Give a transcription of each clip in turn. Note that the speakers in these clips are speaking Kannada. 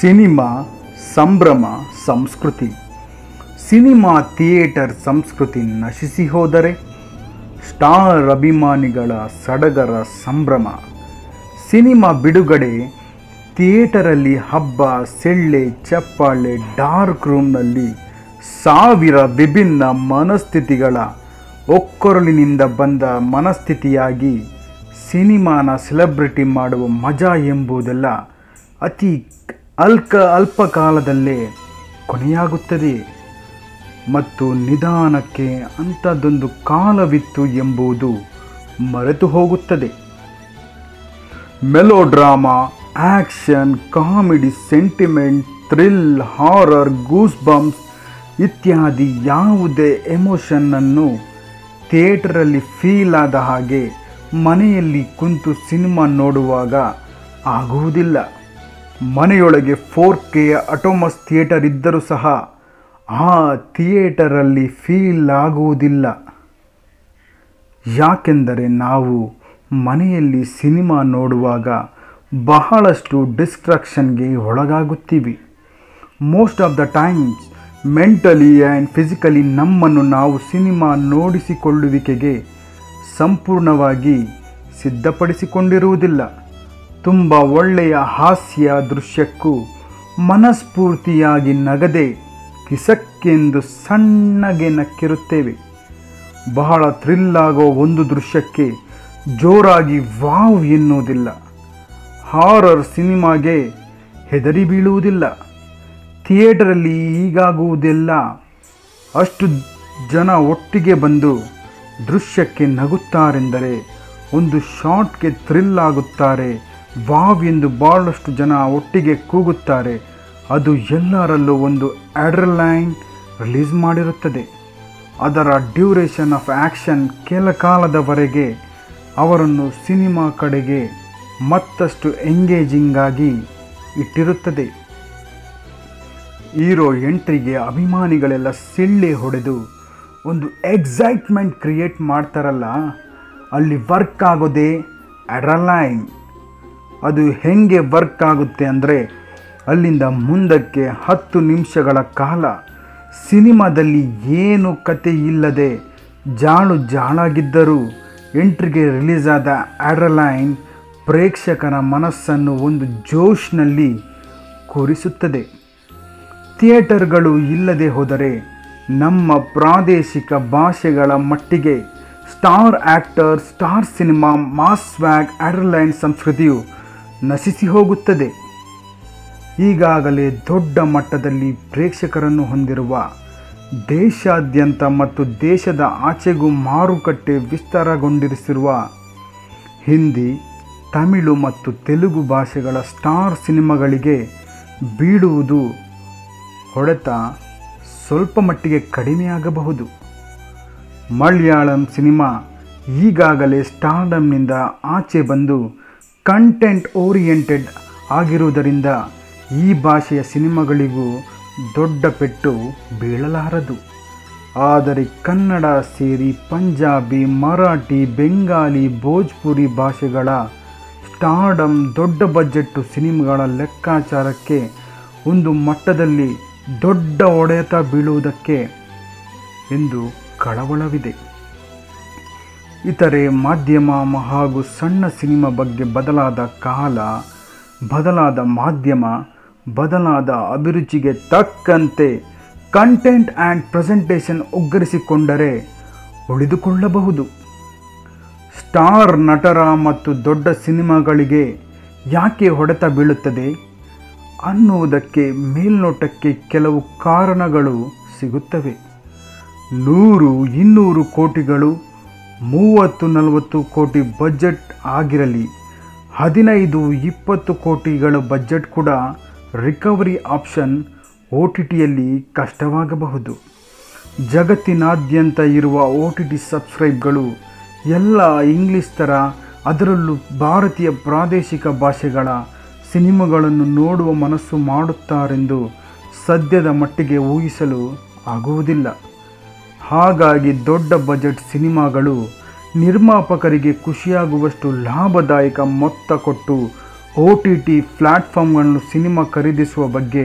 ಸಿನಿಮಾ ಸಂಭ್ರಮ ಸಂಸ್ಕೃತಿ. ಸಿನಿಮಾ ಥಿಯೇಟರ್ ಸಂಸ್ಕೃತಿ ನಶಿಸಿ ಹೋದರೆ ಸ್ಟಾರ್ ಅಭಿಮಾನಿಗಳ ಸಡಗರ ಸಂಭ್ರಮ. ಸಿನಿಮಾ ಬಿಡುಗಡೆ ಥಿಯೇಟರಲ್ಲಿ ಹಬ್ಬ, ಸೆಳ್ಳೆ, ಚಪ್ಪಾಳೆ, ಡಾರ್ಕ್ ರೂಮ್ನಲ್ಲಿ ಸಾವಿರ ವಿಭಿನ್ನ ಮನಸ್ಥಿತಿಗಳ ಒಕ್ಕೊರಲಿನಿಂದ ಬಂದ ಮನಸ್ಥಿತಿಯಾಗಿ ಸಿನಿಮಾನ ಸೆಲೆಬ್ರಿಟಿ ಮಾಡುವ ಮಜಾ ಎಂಬುದೆಲ್ಲ ಅತಿ ಅಲ್ಕ ಅಲ್ಪ ಕಾಲದಲ್ಲೇ ಕೊನೆಯಾಗುತ್ತದೆ ಮತ್ತು ನಿಧಾನಕ್ಕೆ ಅಂಥದ್ದೊಂದು ಕಾಲವಿತ್ತು ಎಂಬುದು ಮರೆತು ಹೋಗುತ್ತದೆ. Melodrama, action, comedy, sentiment, thrill, horror goosebumps ಇತ್ಯಾದಿ ಯಾವುದೇ ಎಮೋಷನ್ನನ್ನು ಥಿಯೇಟರಲ್ಲಿ ಫೀಲ್ ಆದ ಹಾಗೆ ಮನೆಯಲ್ಲಿ ಕುಂತು ಸಿನಿಮಾ ನೋಡುವಾಗ ಆಗುವುದಿಲ್ಲ. ಮನೆಯೊಳಗೆ ಫೋರ್ ಕೆಯ ಅಟೋಮಸ್ ಥಿಯೇಟರ್ ಇದ್ದರೂ ಸಹ ಆ ಥಿಯೇಟರಲ್ಲಿ ಫೀಲ್ ಆಗುವುದಿಲ್ಲ. ಯಾಕೆಂದರೆ ನಾವು ಮನೆಯಲ್ಲಿ ಸಿನಿಮಾ ನೋಡುವಾಗ ಬಹಳಷ್ಟು ಡಿಸ್ಟ್ರಾಕ್ಷನ್ಗೆ ಒಳಗಾಗುತ್ತೀವಿ. Most of the times mentally and physically ನಮ್ಮನ್ನು ನಾವು ಸಿನಿಮಾ ನೋಡಿಸಿಕೊಳ್ಳುವಿಕೆಗೆ ಸಂಪೂರ್ಣವಾಗಿ ಸಿದ್ಧಪಡಿಸಿಕೊಂಡಿರುವುದಿಲ್ಲ. ತುಂಬ ಒಳ್ಳೆಯ ಹಾಸ್ಯ ದೃಶ್ಯಕ್ಕೂ ಮನಸ್ಫೂರ್ತಿಯಾಗಿ ನಗದೆ ಕಿಸಕ್ಕೆಂದು ಸಣ್ಣಗೆ ನಕ್ಕಿರುತ್ತೇವೆ. ಬಹಳ ಥ್ರಿಲ್ ಆಗೋ ಒಂದು ದೃಶ್ಯಕ್ಕೆ ಜೋರಾಗಿ ವಾವ್ ಎನ್ನುವುದಿಲ್ಲ. ಹಾರರ್ ಸಿನಿಮಾಗೆ ಹೆದರಿ ಬೀಳುವುದಿಲ್ಲ. ಥಿಯೇಟರಲ್ಲಿ ಈಗಾಗುವುದೆಲ್ಲ ಅಷ್ಟು ಜನ ಒಟ್ಟಿಗೆ ಬಂದು ದೃಶ್ಯಕ್ಕೆ ನಗುತ್ತಾರೆಂದರೆ ಒಂದು ಶಾಟ್ಗೆ ಥ್ರಿಲ್ ಆಗುತ್ತಾರೆ ವಾವ್ ಎಂದು ಬಹಳಷ್ಟು ಜನ ಒಟ್ಟಿಗೆ ಕೂಗುತ್ತಾರೆ. ಅದು ಎಲ್ಲರಲ್ಲೂ ಒಂದು ಆಡ್ರಲೈನ್ ರಿಲೀಸ್ ಮಾಡಿರುತ್ತದೆ. ಅದರ ಡ್ಯೂರೇಷನ್ ಆಫ್ ಆ್ಯಕ್ಷನ್ ಕೆಲ ಕಾಲದವರೆಗೆ ಅವರನ್ನು ಸಿನಿಮಾ ಕಡೆಗೆ ಮತ್ತಷ್ಟು ಎಂಗೇಜಿಂಗ್ ಆಗಿ ಇಟ್ಟಿರುತ್ತದೆ. ಹೀರೋ ಎಂಟ್ರಿಗೆ ಅಭಿಮಾನಿಗಳೆಲ್ಲ ಸಿಳ್ಳೆ ಹೊಡೆದು ಒಂದು ಎಕ್ಸೈಟ್ಮೆಂಟ್ ಕ್ರಿಯೇಟ್ ಮಾಡ್ತಾರಲ್ಲ, ಅಲ್ಲಿ ವರ್ಕ್ ಆಗೋದೇ ಅಡ್ರಲೈನ್ ಅದು ಹೆಂಗೆ ವರ್ಕ್ ಆಗುತ್ತೆ ಅಂದರೆ ಅಲ್ಲಿಂದ ಮುಂದಕ್ಕೆ ಹತ್ತು ನಿಮಿಷಗಳ ಕಾಲ ಸಿನಿಮಾದಲ್ಲಿ ಏನು ಕತೆ ಇಲ್ಲದೆ ಜಾಳು ಜಾಳಾಗಿದ್ದರೂ ಎಂಟ್ರಿಗೆ ರಿಲೀಸ್ ಆದ ಆಡ್ರಲೈನ್ ಪ್ರೇಕ್ಷಕರ ಮನಸ್ಸನ್ನು ಒಂದು ಜೋಶ್ನಲ್ಲಿ ಕೂರಿಸುತ್ತದೆ. ಥಿಯೇಟರ್ಗಳು ಇಲ್ಲದೆ ಹೋದರೆ ನಮ್ಮ ಪ್ರಾದೇಶಿಕ ಭಾಷೆಗಳ ಮಟ್ಟಿಗೆ star actor star cinema mass ವ್ಯಾಗ್ adrenaline ಸಂಸ್ಕೃತಿಯು ನಶಿಸಿ ಹೋಗುತ್ತದೆ. ಈಗಾಗಲೇ ದೊಡ್ಡ ಮಟ್ಟದಲ್ಲಿ ಪ್ರೇಕ್ಷಕರನ್ನು ಹೊಂದಿರುವ ದೇಶಾದ್ಯಂತ ಮತ್ತು ದೇಶದ ಆಚೆಗೂ ಮಾರುಕಟ್ಟೆ ವಿಸ್ತಾರಗೊಂಡಿರಿಸಿರುವ ಹಿಂದಿ, ತಮಿಳು ಮತ್ತು ತೆಲುಗು ಭಾಷೆಗಳ ಸ್ಟಾರ್ ಸಿನಿಮಾಗಳಿಗೆ ಬೀಳುವುದು ಹೊಡೆತ ಸ್ವಲ್ಪ ಮಟ್ಟಿಗೆ ಕಡಿಮೆಯಾಗಬಹುದು. ಮಲಯಾಳಂ ಸಿನಿಮಾ ಈಗಾಗಲೇ ಸ್ಟಾರ್ಡಮ್ನಿಂದ ಆಚೆ ಬಂದು ಕಂಟೆಂಟ್ ಓರಿಯೆಂಟೆಡ್ ಆಗಿರುವುದರಿಂದ ಈ ಭಾಷೆಯ ಸಿನಿಮಾಗಳಿಗೂ ದೊಡ್ಡ ಪೆಟ್ಟು ಬೀಳಲಾರದು. ಆದರೆ ಕನ್ನಡ ಸೇರಿ ಪಂಜಾಬಿ, ಮರಾಠಿ, ಬೆಂಗಾಲಿ, ಭೋಜ್ಪುರಿ ಭಾಷೆಗಳ ಸ್ಟಾರ್ಡಮ್ ದೊಡ್ಡ ಬಜೆಟ್ಟು ಸಿನಿಮಾಗಳ ಲೆಕ್ಕಾಚಾರಕ್ಕೆ ಒಂದು ಮಟ್ಟದಲ್ಲಿ ದೊಡ್ಡ ಒಡೆತ ಬೀಳುವುದಕ್ಕೆ ಎಂದು ಕಳವಳವಿದೆ. ಇತರೆ ಮಾಧ್ಯಮ ಹಾಗೂ ಸಣ್ಣ ಸಿನಿಮಾ ಬಗ್ಗೆ ಬದಲಾದ ಕಾಲ, ಬದಲಾದ ಮಾಧ್ಯಮ, ಬದಲಾದ ಅಭಿರುಚಿಗೆ ತಕ್ಕಂತೆ ಕಂಟೆಂಟ್ ಆ್ಯಂಡ್ ಪ್ರೆಸೆಂಟೇಷನ್ ಒಗ್ಗರಿಸಿಕೊಂಡರೆ ಉಳಿದುಕೊಳ್ಳಬಹುದು. ಸ್ಟಾರ್ ನಟರ ಮತ್ತು ದೊಡ್ಡ ಸಿನಿಮಾಗಳಿಗೆ ಯಾಕೆ ಹೊಡೆತ ಬೀಳುತ್ತದೆ ಅನ್ನುವುದಕ್ಕೆ ಮೇಲ್ನೋಟಕ್ಕೆ ಕೆಲವು ಕಾರಣಗಳು ಸಿಗುತ್ತವೆ. ನೂರು ಇನ್ನೂರು ಕೋಟಿಗಳು ಮೂವತ್ತು ನಲವತ್ತು ಕೋಟಿ ಬಜೆಟ್ ಆಗಿರಲಿ. ಹದಿನೈದು ಇಪ್ಪತ್ತು ಕೋಟಿಗಳ ಬಜೆಟ್ ಕೂಡ ರಿಕವರಿ ಆಪ್ಷನ್ ಒ ಟಿ ಟಿಯಲ್ಲಿ ಕಷ್ಟವಾಗಬಹುದು. ಜಗತ್ತಿನಾದ್ಯಂತ ಇರುವ ಒ ಟಿ ಟಿ ಸಬ್ಸ್ಕ್ರೈಬ್ಗಳು ಎಲ್ಲ ಇಂಗ್ಲೀಷ್ ಥರ ಅದರಲ್ಲೂ ಭಾರತೀಯ ಪ್ರಾದೇಶಿಕ ಭಾಷೆಗಳ ಸಿನಿಮಾಗಳನ್ನು ನೋಡುವ ಮನಸ್ಸು ಮಾಡುತ್ತಾರೆಂದು ಸದ್ಯದ ಮಟ್ಟಿಗೆ ಊಹಿಸಲು ಆಗುವುದಿಲ್ಲ. ಹಾಗಾಗಿ ದೊಡ್ಡ ಬಜೆಟ್ ಸಿನಿಮಾಗಳು ನಿರ್ಮಾಪಕರಿಗೆ ಖುಷಿಯಾಗುವಷ್ಟು ಲಾಭದಾಯಕ ಮೊತ್ತ ಕೊಟ್ಟು ಒ ಟಿ ಟಿ ಪ್ಲ್ಯಾಟ್ಫಾರ್ಮ್ಗಳನ್ನು ಸಿನಿಮಾ ಖರೀದಿಸುವ ಬಗ್ಗೆ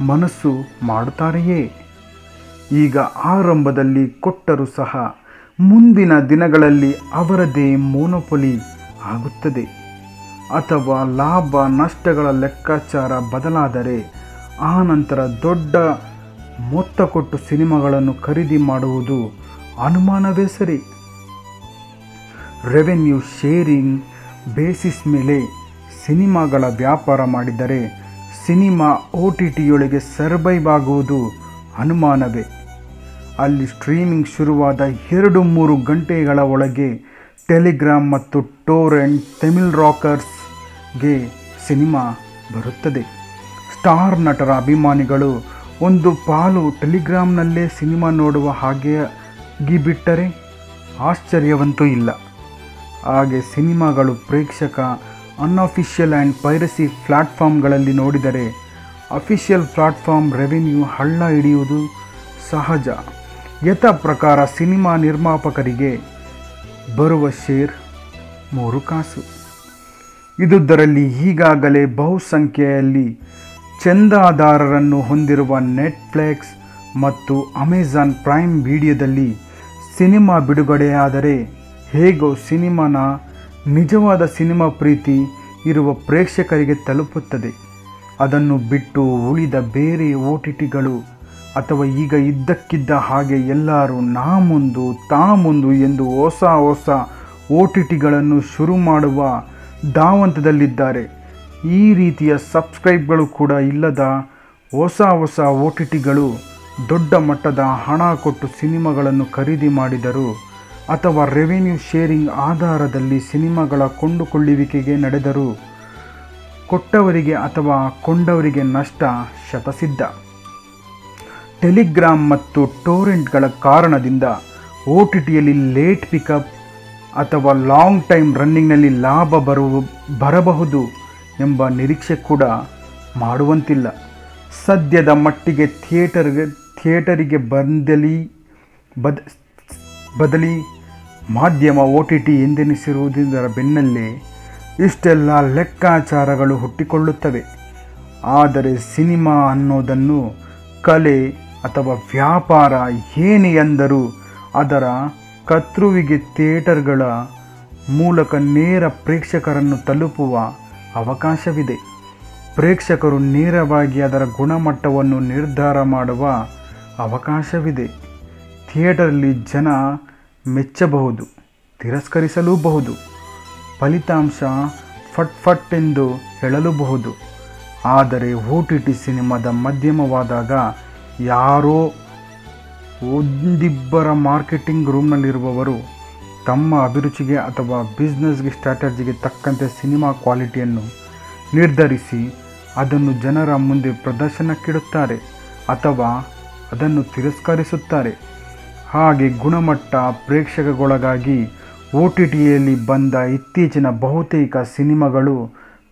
ಮನಸ್ಸು ಮಾಡುತ್ತಾರೆಯೇ? ಈಗ ಆರಂಭದಲ್ಲಿ ಕೊಟ್ಟರೂ ಸಹ ಮುಂದಿನ ದಿನಗಳಲ್ಲಿ ಅವರದೇ ಮೋನೋಪೊಲಿ ಆಗುತ್ತದೆ. ಅಥವಾ ಲಾಭ ನಷ್ಟಗಳ ಲೆಕ್ಕಾಚಾರ ಬದಲಾದರೆ ಆ ನಂತರ ದೊಡ್ಡ ಮೊತ್ತ ಕೊಟ್ಟು ಸಿನಿಮಾಗಳನ್ನು ಖರೀದಿ ಮಾಡುವುದು ಅನುಮಾನವೇ ಸರಿ. ರೆವೆನ್ಯೂ ಶೇರಿಂಗ್ ಬೇಸಿಸ್ ಮೇಲೆ ಸಿನಿಮಾಗಳ ವ್ಯಾಪಾರ ಮಾಡಿದರೆ ಸಿನಿಮಾ ಒ ಟಿ ಟಿಯೊಳಗೆ ಸರ್ವೈವ್ ಆಗುವುದು ಅನುಮಾನವೇ. ಅಲ್ಲಿ ಸ್ಟ್ರೀಮಿಂಗ್ ಶುರುವಾದ ಎರಡು ಮೂರು ಗಂಟೆಗಳ ಒಳಗೆ ಟೆಲಿಗ್ರಾಮ್ ಮತ್ತು ಟೋರೆಂಟ್ ತಮಿಳ್ ರಾಕರ್ಸ್ಗೆ ಸಿನಿಮಾ ಬರುತ್ತದೆ. ಸ್ಟಾರ್ ನಟರ ಅಭಿಮಾನಿಗಳು ಒಂದು ಪಾಲು ಟೆಲಿಗ್ರಾಮ್ನಲ್ಲೇ ಸಿನಿಮಾ ನೋಡುವ ಹಾಗೆ ಬಿಟ್ಟರೆ ಆಶ್ಚರ್ಯವಂತೂ ಇಲ್ಲ. ಹಾಗೆ ಸಿನಿಮಾಗಳು ಪ್ರೇಕ್ಷಕ ಅನ್ಅಫಿಷಿಯಲ್ ಆ್ಯಂಡ್ ಪೈರಸಿ ಪ್ಲ್ಯಾಟ್ಫಾರ್ಮ್ಗಳಲ್ಲಿ ನೋಡಿದರೆ ಅಫಿಷಿಯಲ್ ಪ್ಲಾಟ್ಫಾರ್ಮ್ ರೆವೆನ್ಯೂ ಹಳ್ಳ ಹಿಡಿಯುವುದು ಸಹಜ. ಯಥ ಪ್ರಕಾರ ಸಿನಿಮಾ ನಿರ್ಮಾಪಕರಿಗೆ ಬರುವ ಶೇರ್ ಮೂರು ಕಾಸು. ಇದುದರಲ್ಲಿ ಈಗಾಗಲೇ ಬಹುಸಂಖ್ಯೆಯಲ್ಲಿ ಚಂದಾದಾರರನ್ನು ಹೊಂದಿರುವ ನೆಟ್ಫ್ಲಿಕ್ಸ್ ಮತ್ತು ಅಮೆಜಾನ್ ಪ್ರೈಮ್ ವಿಡಿಯೋದಲ್ಲಿ ಸಿನಿಮಾ ಬಿಡುಗಡೆಯಾದರೆ ಹೇಗೋ ಸಿನಿಮಾನ ನಿಜವಾದ ಸಿನಿಮಾ ಪ್ರೀತಿ ಇರುವ ಪ್ರೇಕ್ಷಕರಿಗೆ ತಲುಪುತ್ತದೆ. ಅದನ್ನು ಬಿಟ್ಟು ಉಳಿದ ಬೇರೆ ಓ ಟಿ ಟಿಗಳು ಅಥವಾ ಈಗ ಇದ್ದಕ್ಕಿದ್ದ ಹಾಗೆ ಎಲ್ಲರೂ ನಾ ಮುಂದು ತಾ ಮುಂದು ಎಂದು ಹೊಸ ಹೊಸ ಓ ಟಿ ಟಿಗಳನ್ನು ಶುರು ಮಾಡುವ ಧಾವಂತದಲ್ಲಿದ್ದಾರೆ. ಈ ರೀತಿಯ ಸಬ್ಸ್ಕ್ರೈಬ್ಗಳು ಕೂಡ ಇಲ್ಲದ ಹೊಸ ಹೊಸ ಓ ಟಿ ಟಿಗಳು ದೊಡ್ಡ ಮಟ್ಟದ ಹಣ ಕೊಟ್ಟು ಸಿನಿಮಾಗಳನ್ನು ಖರೀದಿ ಮಾಡಿದರು ಅಥವಾ ರೆವೆನ್ಯೂ ಶೇರಿಂಗ್ ಆಧಾರದಲ್ಲಿ ಸಿನಿಮಾಗಳ ಕೊಂಡುಕೊಳ್ಳುವಿಕೆಗೆ ನಡೆದರು ಕೊಟ್ಟವರಿಗೆ ಅಥವಾ ಕೊಂಡವರಿಗೆ ನಷ್ಟ ಶತಸಿದ್ಧ. ಟೆಲಿಗ್ರಾಮ್ ಮತ್ತು ಟೋರೆಂಟ್ಗಳ ಕಾರಣದಿಂದ ಓ ಟಿ ಟಿಯಲ್ಲಿ ಲೇಟ್ ಪಿಕಪ್ ಅಥವಾ ಲಾಂಗ್ ಟೈಮ್ ರನ್ನಿಂಗ್ನಲ್ಲಿ ಲಾಭ ಬರುವ ಬರಬಹುದು. ಎಂಬ ನಿರೀಕ್ಷೆ ಕೂಡ ಮಾಡುವಂತಿಲ್ಲ. ಸದ್ಯದ ಮಟ್ಟಿಗೆ ಥಿಯೇಟರ್ಗೆ, ಥಿಯೇಟರಿಗೆ ಬಂದಲಿ, ಬದ, ಬದಲಿ ಮಾಧ್ಯಮ ಒ ಟಿ ಟಿ ಎಂದೆನಿಸಿರುವುದರ ಬೆನ್ನಲ್ಲೇ ಇಷ್ಟೆಲ್ಲ ಲೆಕ್ಕಾಚಾರಗಳು ಹುಟ್ಟಿಕೊಳ್ಳುತ್ತವೆ. ಆದರೆ ಸಿನಿಮಾ ಅನ್ನೋದನ್ನು ಕಲೆ ಅಥವಾ ವ್ಯಾಪಾರ ಏನೇ ಎಂದರೂ ಅದರ ಕರ್ತೃವಿಗೆ ಥಿಯೇಟರ್ಗಳ ಮೂಲಕ ನೇರ ಪ್ರೇಕ್ಷಕರನ್ನು ತಲುಪುವ ಅವಕಾಶವಿದೆ. ಪ್ರೇಕ್ಷಕರು ನೇರವಾಗಿ ಅದರ ಗುಣಮಟ್ಟವನ್ನು ನಿರ್ಧಾರ ಮಾಡುವ ಅವಕಾಶವಿದೆ. ಥಿಯೇಟರಲ್ಲಿ ಜನ ಮೆಚ್ಚಬಹುದು, ತಿರಸ್ಕರಿಸಲೂಬಹುದು, ಫಲಿತಾಂಶ ಫಟ್ ಫಟ್ ಎಂದು ಹೇಳಲೂಬಹುದು. ಆದರೆ ಓ ಟಿ ಟಿ ಸಿನಿಮಾದ ಮಾಧ್ಯಮವಾದಾಗ ಯಾರೋ ಒಂದಿಬ್ಬರ ಮಾರ್ಕೆಟಿಂಗ್ ರೂಮ್ನಲ್ಲಿರುವವರು ತಮ್ಮ ಅಭಿರುಚಿಗೆ ಅಥವಾ ಬಿಸ್ನೆಸ್ಗೆ ಸ್ಟ್ರಾಟಜಿಗೆ ತಕ್ಕಂತೆ ಸಿನಿಮಾ ಕ್ವಾಲಿಟಿಯನ್ನು ನಿರ್ಧರಿಸಿ ಅದನ್ನು ಜನರ ಮುಂದೆ ಪ್ರದರ್ಶನಕ್ಕಿಡುತ್ತಾರೆ ಅಥವಾ ಅದನ್ನು ತಿರಸ್ಕರಿಸುತ್ತಾರೆ. ಹಾಗೆ ಗುಣಮಟ್ಟ ಪ್ರೇಕ್ಷಕಗೊಳಗಾಗಿ ಒ ಟಿ ಟಿಯಲ್ಲಿ ಬಂದ ಇತ್ತೀಚಿನ ಬಹುತೇಕ ಸಿನಿಮಾಗಳು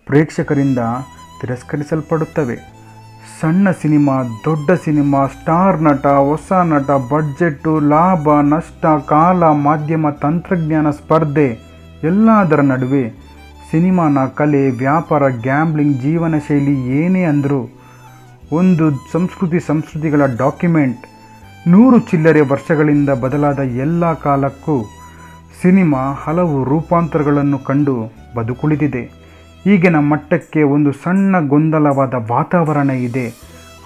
ಪ್ರೇಕ್ಷಕರಿಂದ ತಿರಸ್ಕರಿಸಲ್ಪಡುತ್ತವೆ. ಸಣ್ಣ ಸಿನಿಮಾ, ದೊಡ್ಡ ಸಿನಿಮಾ, ಸ್ಟಾರ್ ನಟ, ಹೊಸ ನಟ, ಬಡ್ಜೆಟ್ಟು, ಲಾಭ, ನಷ್ಟ, ಕಾಲ, ಮಾಧ್ಯಮ, ತಂತ್ರಜ್ಞಾನ ಸ್ಪರ್ಧೆ, ಎಲ್ಲದರ ನಡುವೆ ಸಿನಿಮಾನ ಕಲೆ, ವ್ಯಾಪಾರ, ಗ್ಯಾಂಬ್ಲಿಂಗ್, ಜೀವನ ಶೈಲಿ ಏನೇ ಅಂದರೂ ಒಂದು ಸಂಸ್ಕೃತಿ ಸಂಸ್ಕೃತಿಗಳ ಡಾಕ್ಯುಮೆಂಟ್. ನೂರು ಚಿಲ್ಲರೆ ವರ್ಷಗಳಿಂದ ಬದಲಾದ ಎಲ್ಲ ಕಾಲಕ್ಕೂ ಸಿನಿಮಾ ಹಲವು ರೂಪಾಂತರಗಳನ್ನು ಕಂಡು ಬದುಕುಳಿದಿದೆ. ಈಗಿನ ಮಟ್ಟಕ್ಕೆ ಒಂದು ಸಣ್ಣ ಗೊಂದಲವಾದ ವಾತಾವರಣ ಇದೆ.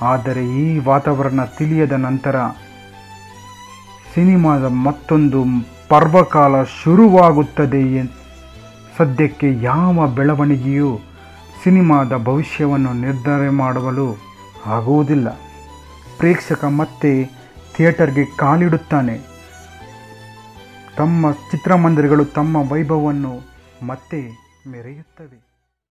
ಆದರೆ ಈ ವಾತಾವರಣ ತಿಳಿಯದ ನಂತರ ಸಿನಿಮಾದ ಮತ್ತೊಂದು ಪರ್ವಕಾಲ ಶುರುವಾಗುತ್ತದೆ ಸದ್ಯಕ್ಕೆ ಯಾವ ಬೆಳವಣಿಗೆಯೂ ಸಿನಿಮಾದ ಭವಿಷ್ಯವನ್ನು ನಿರ್ಧಾರ ಮಾಡಲು ಆಗುವುದಿಲ್ಲ. ಪ್ರೇಕ್ಷಕ ಮತ್ತೆ ಥಿಯೇಟರ್ಗೆ ಕಾಲಿಡುತ್ತಾನೆ. ತಮ್ಮ ಚಿತ್ರಮಂದಿರಗಳು ತಮ್ಮ ವೈಭವವನ್ನು ಮತ್ತೆ ಮೆರೆಯುತ್ತವೆ.